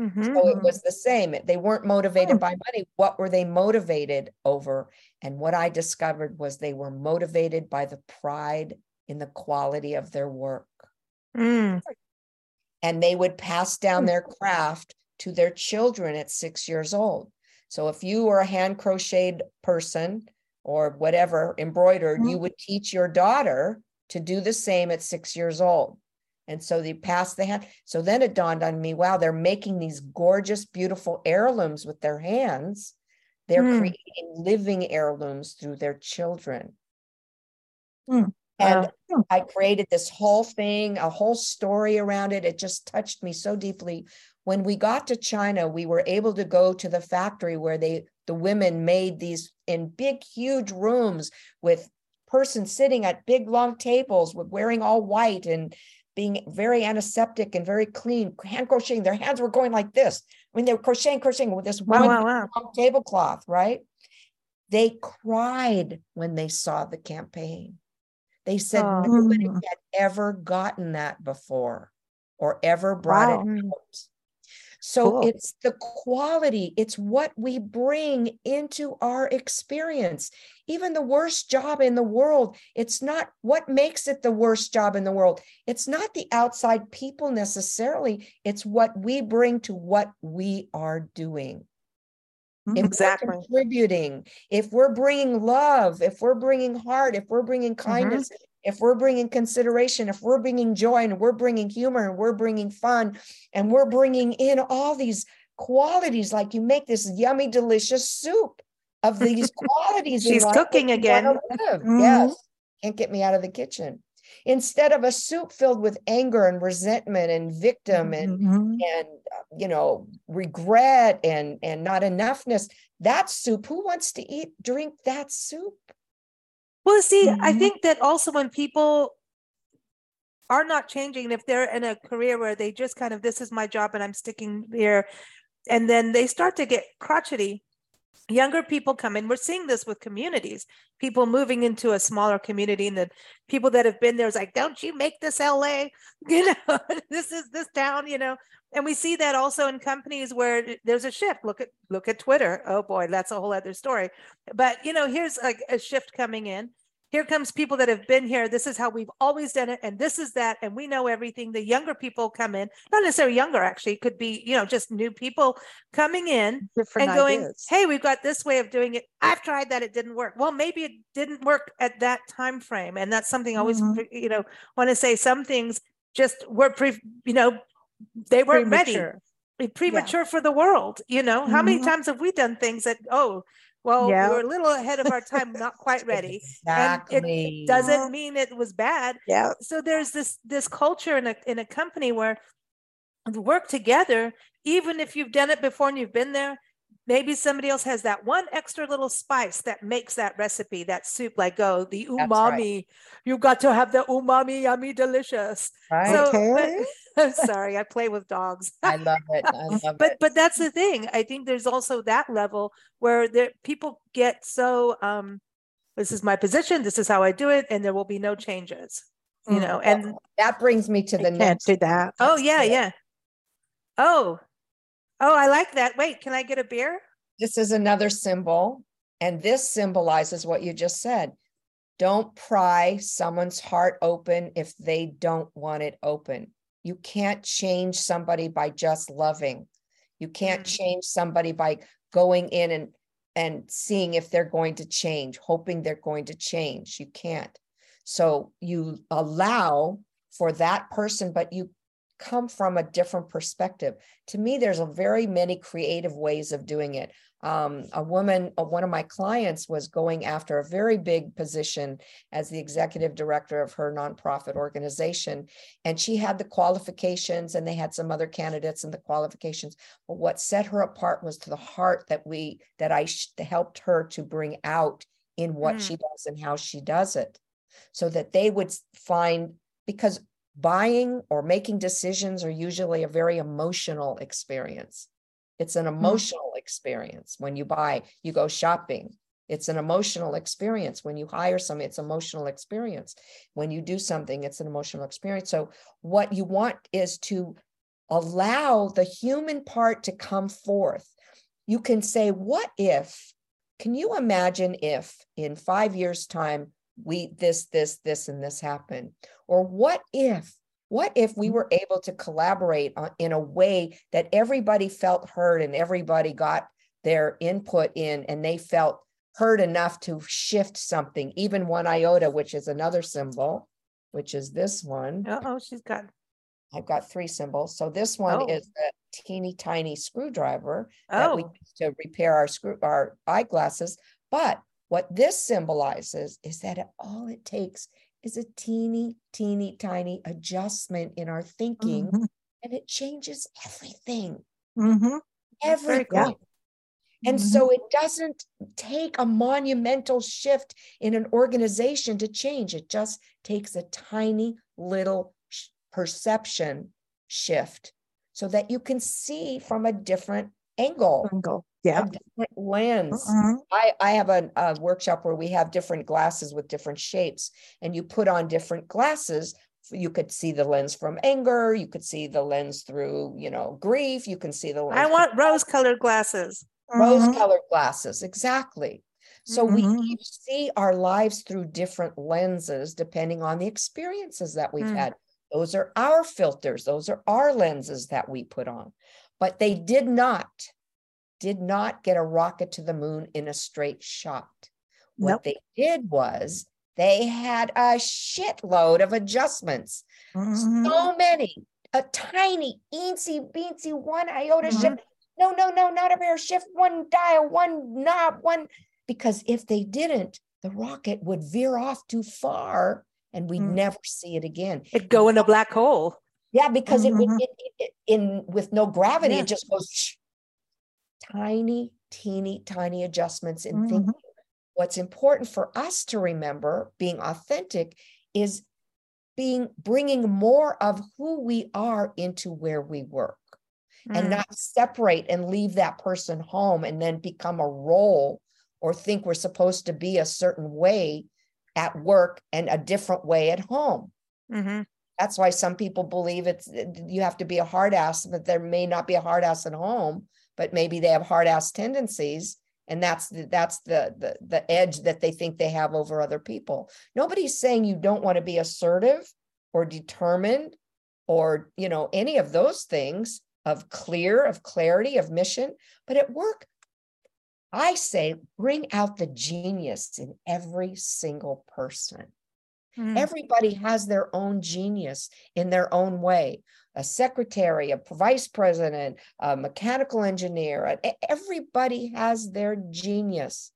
Mm-hmm. So it was the same. They weren't motivated oh. by money. What were they motivated over? And what I discovered was they were motivated by the pride in the quality of their work. Mm. And they would pass down mm. their craft to their children at six years old. So if you were a hand crocheted person or whatever, embroidered, mm-hmm. you would teach your daughter to do the same at six years old. And so they passed the hand. So then it dawned on me, wow, they're making these gorgeous, beautiful heirlooms with their hands. They're mm. creating living heirlooms through their children. Mm. And uh, I created this whole thing, a whole story around it. It just touched me so deeply. When we got to China, we were able to go to the factory where they the women made these in big, huge rooms with persons sitting at big long tables with wearing all white and being very antiseptic and very clean, hand crocheting. Their hands were going like this. I mean, they were crocheting, crocheting with this wow, one wow, wow. tablecloth, right? They cried when they saw the campaign. They said oh. nobody had ever gotten that before or ever brought it out. So cool. it's the quality, it's what we bring into our experience. Even the worst job in the world, it's not what makes it the worst job in the world. It's not the outside people necessarily, it's what we bring to what we are doing. If exactly. contributing, if we're bringing love, if we're bringing heart, if we're bringing mm-hmm. kindness, mm-hmm if we're bringing consideration, if we're bringing joy and we're bringing humor and we're bringing fun and we're bringing in all these qualities, like you make this yummy, delicious soup of these [laughs] qualities. She's cooking again. Mm-hmm. Yes. Can't get me out of the kitchen. Instead of a soup filled with anger and resentment and victim and mm-hmm. and you know regret and and not enoughness, that soup. Who wants to eat drink that soup? Well, see, mm-hmm. I think that also when people are not changing, if they're in a career where they just kind of, this is my job and I'm sticking here, and then they start to get crotchety, younger people come in. We're seeing this with communities, people moving into a smaller community, and the people that have been there is like, don't you make this LA? [laughs] You know, [laughs] this is this town, you know. And we see that also in companies where there's a shift. Look at look at Twitter. Oh boy, that's a whole other story. But you know, here's like a shift coming in. Here comes people that have been here. This is how we've always done it, and this is that, and we know everything. The younger people come in, not necessarily younger, actually, could be you know just new people coming in Different and going, ideas. "Hey, we've got this way of doing it. I've tried that; it didn't work. Well, maybe it didn't work at that time frame, and that's something I always mm-hmm. you know want to say. Some things just were pre, you know they weren't premature. ready premature yeah. for the world you know how many mm-hmm. times have we done things that oh well yeah. we're a little ahead of our time not quite [laughs] ready exactly. and it doesn't mean it was bad yeah so there's this this culture in a in a company where work together even if you've done it before and you've been there maybe somebody else has that one extra little spice that makes that recipe, that soup, like oh, the umami. Right. You've got to have the umami, yummy, delicious. Right. So, okay. [laughs] but, sorry, I play with dogs. I love it. I [laughs] love but it. but that's the thing. I think there's also that level where there people get so um, this is my position, this is how I do it, and there will be no changes. You mm. know, and that brings me to the I next. do that. Oh yeah, yeah. Oh, Oh, I like that. Wait, can I get a beer? This is another symbol. And this symbolizes what you just said. Don't pry someone's heart open if they don't want it open. You can't change somebody by just loving. You can't mm-hmm. change somebody by going in and and seeing if they're going to change, hoping they're going to change. You can't. So you allow for that person, but you come from a different perspective. To me, there's a very many creative ways of doing it. Um, a woman, uh, one of my clients was going after a very big position as the executive director of her nonprofit organization. And she had the qualifications and they had some other candidates and the qualifications. But what set her apart was to the heart that we, that I sh- helped her to bring out in what mm. she does and how she does it. So that they would find, because buying or making decisions are usually a very emotional experience. It's an hmm. emotional experience when you buy, you go shopping. It's an emotional experience. When you hire somebody, it's emotional experience. When you do something, it's an emotional experience. So what you want is to allow the human part to come forth. You can say, what if, can you imagine if in five years' time we this this this and this happen or what if what if we were able to collaborate on, in a way that everybody felt heard and everybody got their input in and they felt heard enough to shift something even one iota which is another symbol which is this one oh she's got I've got three symbols. So this one oh. is a teeny tiny screwdriver oh. that we oh. use to repair our screw our eyeglasses. But what this symbolizes is that all it takes is a teeny, teeny, tiny adjustment in our thinking, mm-hmm. and it changes everything. Mm-hmm. Everything. And mm-hmm. so it doesn't take a monumental shift in an organization to change. It just takes a tiny little perception shift so that you can see from a different angle. Angle. Yeah. lens. Mm-hmm. I, I have a, a workshop where we have different glasses with different shapes, and you put on different glasses you could see the lens from anger you could see the lens through you know grief you can see the lens i want rose colored glasses rose colored mm-hmm. glasses exactly so mm-hmm. we see our lives through different lenses depending on the experiences that we've mm. had those are our filters those are our lenses that we put on but they did not did not get a rocket to the moon in a straight shot what nope. they did was they had a shitload of adjustments mm-hmm. so many a tiny eensy beensy one iota mm-hmm. shift no no no not a bear shift one dial one knob one because if they didn't the rocket would veer off too far and we'd mm. never see it again. It'd go in a black hole. Yeah, because mm-hmm. it would it, it, in with no gravity, yeah. it just goes. Tiny, teeny, tiny adjustments in mm-hmm. thinking. What's important for us to remember, being authentic, is being bringing more of who we are into where we work, mm. and not separate and leave that person home and then become a role or think we're supposed to be a certain way at work and a different way at home. Mm-hmm. That's why some people believe it's you have to be a hard ass, but there may not be a hard ass at home, but maybe they have hard ass tendencies. And that's the, that's the, the the edge that they think they have over other people. Nobody's saying you don't want to be assertive or determined or you know any of those things of clear of clarity of mission but at work I say bring out the genius in every single person. Mm. Everybody has their own genius in their own way. A secretary, a vice president, a mechanical engineer, everybody has their genius.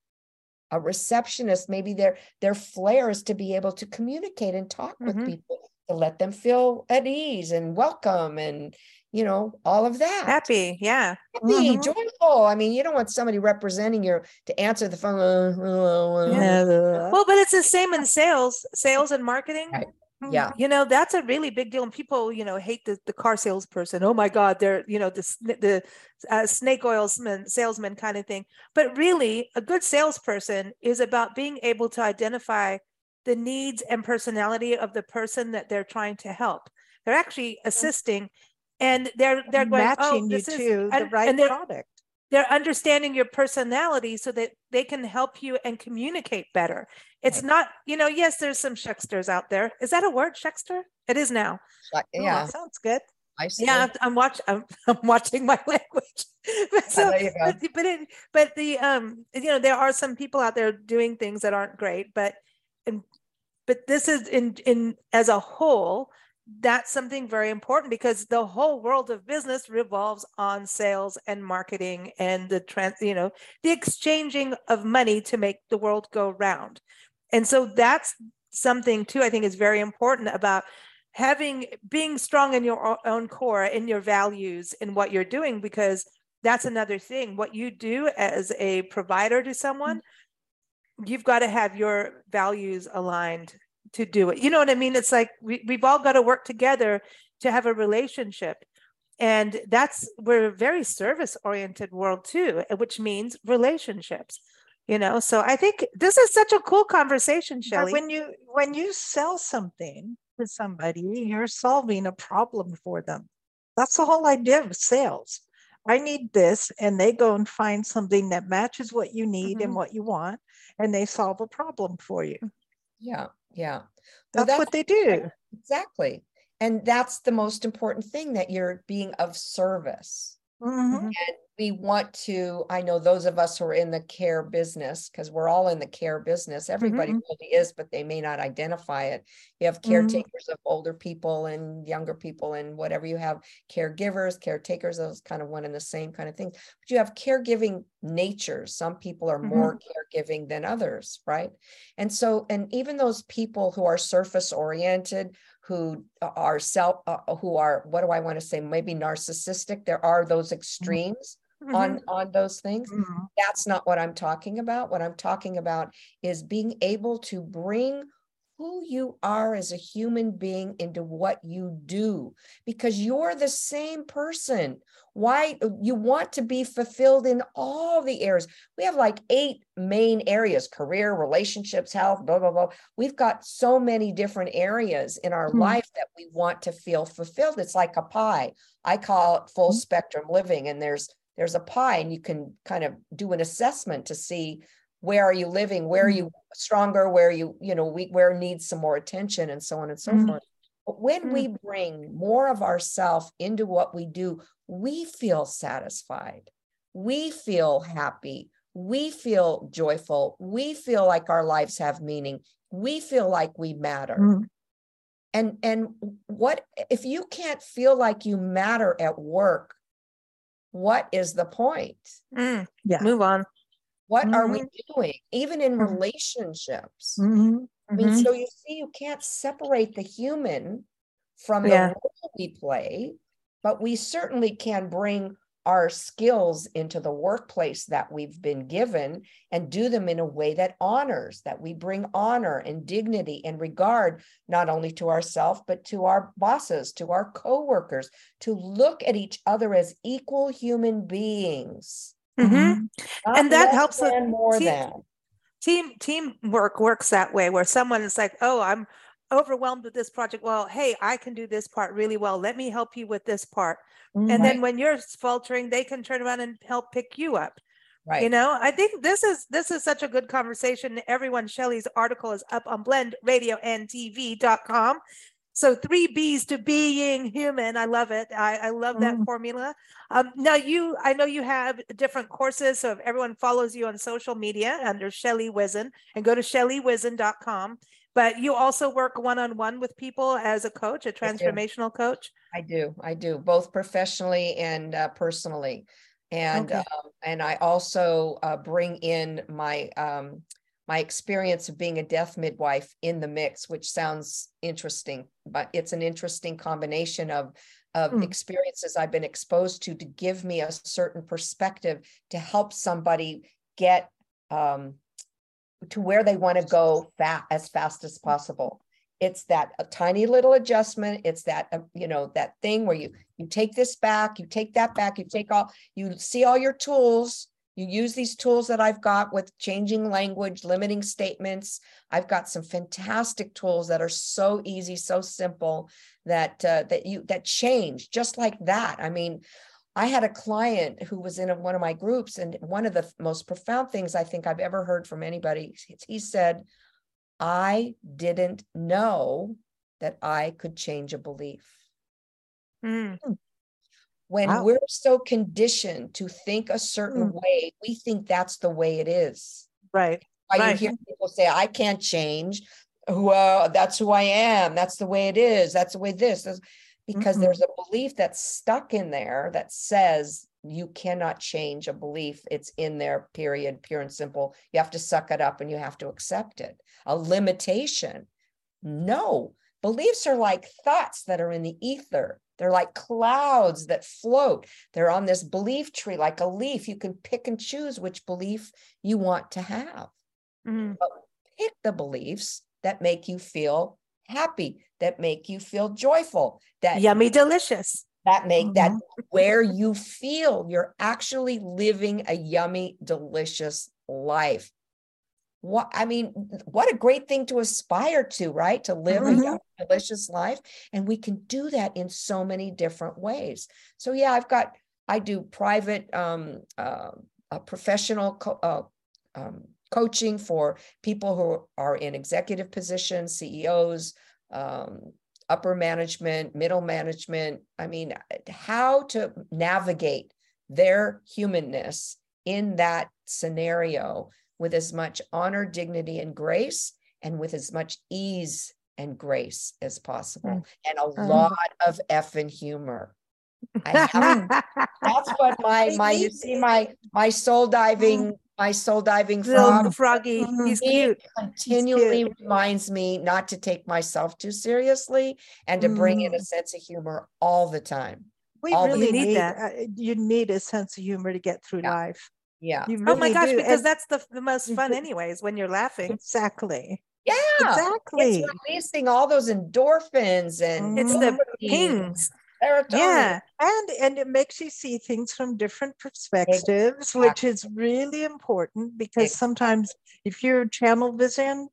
A receptionist, maybe their their flair is to be able to communicate and talk mm-hmm. with people to let them feel at ease and welcome and you know, all of that. Happy, yeah. Happy, mm-hmm. joyful. I mean, you don't want somebody representing you to answer the phone. Yeah. [laughs] Well, but it's the same in sales, sales and marketing. Right. Yeah. You know, that's a really big deal. And people, you know, hate the, the car salesperson. Oh my God, they're, you know, the, the uh, snake oil salesman kind of thing. But really, a good salesperson is about being able to identify the needs and personality of the person that they're trying to help. They're actually assisting and they're they're going matching oh, you to the right and product. They're understanding your personality so that they can help you and communicate better. It's right. not, you know, yes, there's some shucksters out there. Is that a word, shuckster? It is now. Yeah, oh, sounds good. I see. Yeah, I'm watching. I'm, [laughs] I'm watching my [laughs] language. but so, but, but, it, but the um, you know, there are some people out there doing things that aren't great, but and but this is in in as a whole that's something very important because the whole world of business revolves on sales and marketing and the trans you know the exchanging of money to make the world go round. And so that's something too i think is very important about having being strong in your own core in your values in what you're doing because that's another thing. What you do as a provider to someone mm-hmm. you've got to have your values aligned to do it. You know what I mean? It's like we, we've all got to work together to have a relationship. And that's we're a very service oriented world too, which means relationships. You know, so I think this is such a cool conversation, Shelley. When you when you sell something to somebody, you're solving a problem for them. That's the whole idea of sales. I need this, and they go and find something that matches what you need mm-hmm. and what you want, and they solve a problem for you. Yeah. Yeah. Well, that's, that's, what they do. Exactly. And that's the most important thing that you're being of service. Mm-hmm. And we want to i know those of us who are in the care business because we're all in the care business everybody mm-hmm. really is but they may not identify it you have mm-hmm. caretakers mm-hmm. of older people and younger people and whatever you have caregivers caretakers those kind of one and the same kind of thing but you have caregiving natures some people are more mm-hmm. caregiving than others right and so and even those people who are surface oriented who are self uh, who are what do i want to say maybe narcissistic there are those mm-hmm. extremes mm-hmm. on on those things mm-hmm. that's not what i'm talking about what i'm talking about is being able to bring who you are as a human being into what you do because you're the same person why you want to be fulfilled in all the areas we have like eight main areas career relationships health blah blah blah we've got so many different areas in our mm-hmm. life that we want to feel fulfilled it's like a pie i call it full mm-hmm. spectrum living and there's there's a pie and you can kind of do an assessment to see where are you living where are mm-hmm. you stronger where you you know we where needs some more attention and so on and so mm-hmm. forth but when mm-hmm. we bring more of ourself into what we do we feel satisfied we feel happy we feel joyful we feel like our lives have meaning we feel like we matter mm-hmm. and and what if you can't feel like you matter at work what is the point mm, yeah move on what mm-hmm. are we mm-hmm. doing even in mm-hmm. relationships mm-hmm. i mean so mm-hmm. you see you can't separate the human from the yeah. role we play but we certainly can bring our skills into the workplace that we've been given and do them in a way that honors that we bring honor and dignity and regard not only to ourselves but to our bosses to our coworkers to look at each other as equal human beings Mm-hmm. mm-hmm. And that helps than, more team, than. Team teamwork works that way where someone is like, oh, I'm overwhelmed with this project. Well, hey, I can do this part really well. Let me help you with this part. Mm-hmm. And then when you're faltering, they can turn around and help pick you up. Right. You know, I think this is this is such a good conversation. Everyone, Shelley's article is up on blendradioandtv.com. So three B's to being human. I love it. I, I love that mm. formula. Um, now you, I know you have different courses. So if everyone follows you on social media under Shelley Whizin and go to shelleywhizin.com, but you also work one-on-one with people as a coach, a transformational I coach. I do. I do both professionally and uh, personally. And, okay. um, and I also uh, bring in my, um, my experience of being a death midwife in the mix, which sounds interesting, but it's an interesting combination of of mm. experiences I've been exposed to to give me a certain perspective to help somebody get um, to where they want to go as fast as possible. It's that a tiny little adjustment. It's that uh, you know that thing where you you take this back, you take that back, you take all you see all your tools, you use these tools that I've got with changing language, limiting statements. I've got some fantastic tools that are so easy, so simple that uh, that you that change just like that. I mean, I had a client who was in one of my groups, and one of the most profound things I think I've ever heard from anybody, he said, "I didn't know that I could change a belief." Mm when wow. we're so conditioned to think a certain mm. way, we think that's the way it is. Right. Why right. you hear people say, I can't change. Well, that's who I am. That's the way it is. That's the way this is. Because mm-hmm. there's a belief that's stuck in there that says you cannot change a belief. It's in there, period, pure and simple. You have to suck it up and you have to accept it. A limitation. No, beliefs are like thoughts that are in the ether they're like clouds that float. They're on this belief tree, like a leaf. You can pick and choose which belief you want to have. Mm-hmm. But pick the beliefs that make you feel happy, that make you feel joyful, that yummy, delicious. That make mm-hmm. that where you feel you're actually living a yummy, delicious life what i mean what a great thing to aspire to right to live mm-hmm. a delicious life and we can do that in so many different ways so yeah i've got i do private um, uh, professional co- uh, um, coaching for people who are in executive positions ceos um, upper management middle management i mean how to navigate their humanness in that scenario with as much honor, dignity, and grace, and with as much ease and grace as possible, mm. and a mm. lot of effing humor. That's what my [laughs] my you see my my soul diving mm. My soul diving frog froggy. mm-hmm. he's cute. Continually he's cute. reminds me not to take myself too seriously and to bring in a mm. sense of humor all the time we all really need that. Uh, you need a sense of humor to get through yeah. life. Yeah. Really oh my gosh do. because and that's the, the most fun [laughs] anyways when you're laughing. Exactly. Yeah. Exactly. it's releasing all those endorphins and it's the pings serotonin. Yeah, and and it makes you see things from different perspectives, exactly. which is really important because exactly. sometimes if you're channel vision,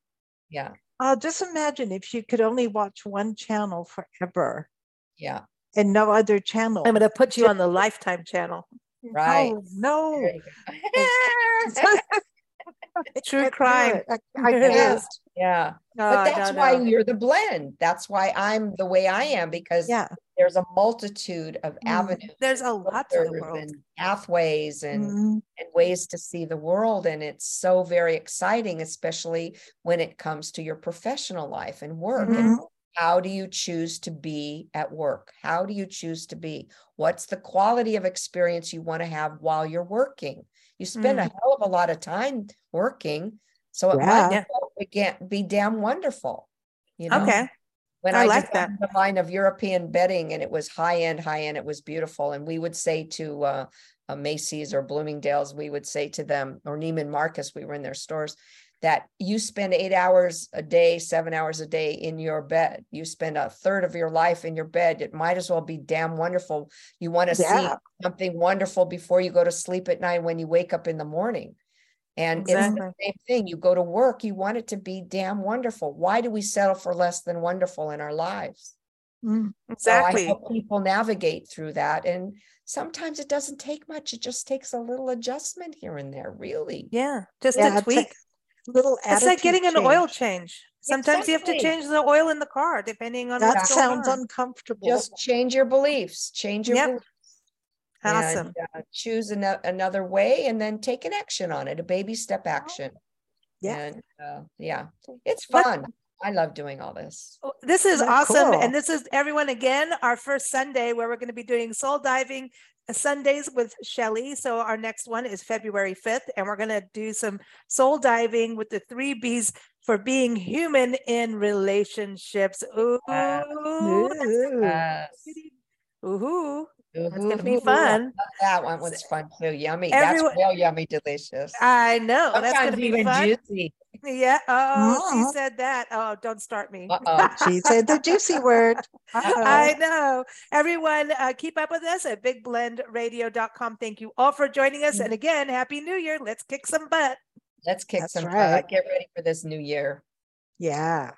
yeah, uh, just imagine if you could only watch one channel forever. Yeah, and no other channel. I'm going to put you on the Lifetime channel. Right? Oh, no. [laughs] True crime. I, I [laughs] can't. Yeah. No, but that's no, why you're the blend. That's why I'm the way I am because yeah. There's a multitude of mm. avenues. There's a lot to the world. And pathways and, mm-hmm. and ways to see the world. And it's so very exciting, especially when it comes to your professional life and work. Mm-hmm. And how do you choose to be at work? How do you choose to be? What's the quality of experience you want to have while you're working? You spend mm-hmm. a hell of a lot of time working so it yeah. might be damn wonderful. You know? Okay. When I, I like that the line of European bedding and it was high end, high end, it was beautiful. And we would say to uh, uh, Macy's or Bloomingdale's, we would say to them, or Neiman Marcus, we were in their stores, that you spend eight hours a day, seven hours a day in your bed. You spend a third of your life in your bed. It might as well be damn wonderful. You want to yeah. see something wonderful before you go to sleep at night when you wake up in the morning. And exactly. it's the same thing. You go to work, you want it to be damn wonderful. Why do we settle for less than wonderful in our lives? Mm, exactly. So I help people navigate through that. And sometimes it doesn't take much. It just takes a little adjustment here and there, really. Yeah. Just yeah, a tweak. A little It's like getting change. an oil change. Sometimes exactly. you have to change the oil in the car depending on that sounds uncomfortable. Just change your beliefs. Change your yep. beliefs. Awesome. And, uh, choose an- another way and then take an action on it, a baby step action. Yeah. And uh, yeah, it's fun. I love doing all this. Oh, this is That's awesome. Cool. And this is everyone again, our first Sunday where we're going to be doing soul diving uh, Sundays with Shelley. So our next one is February 5th, and we're going to do some soul diving with the three B's for being human in relationships. Ooh. Yes. Ooh. It's gonna be fun. That one was fun too. Yummy. Everyone, That's real yummy, delicious. I know. Sometimes That's gonna be even fun. juicy. Yeah. Oh, she mm-hmm. said that. Oh, don't start me. she said the juicy [laughs] word. Uh-oh. I know. Everyone, uh, keep up with us at bigblendradio.com. Thank you all for joining us. And again, Happy New Year. Let's kick some butt. Let's kick That's some right. butt. Get ready for this new year. Yeah.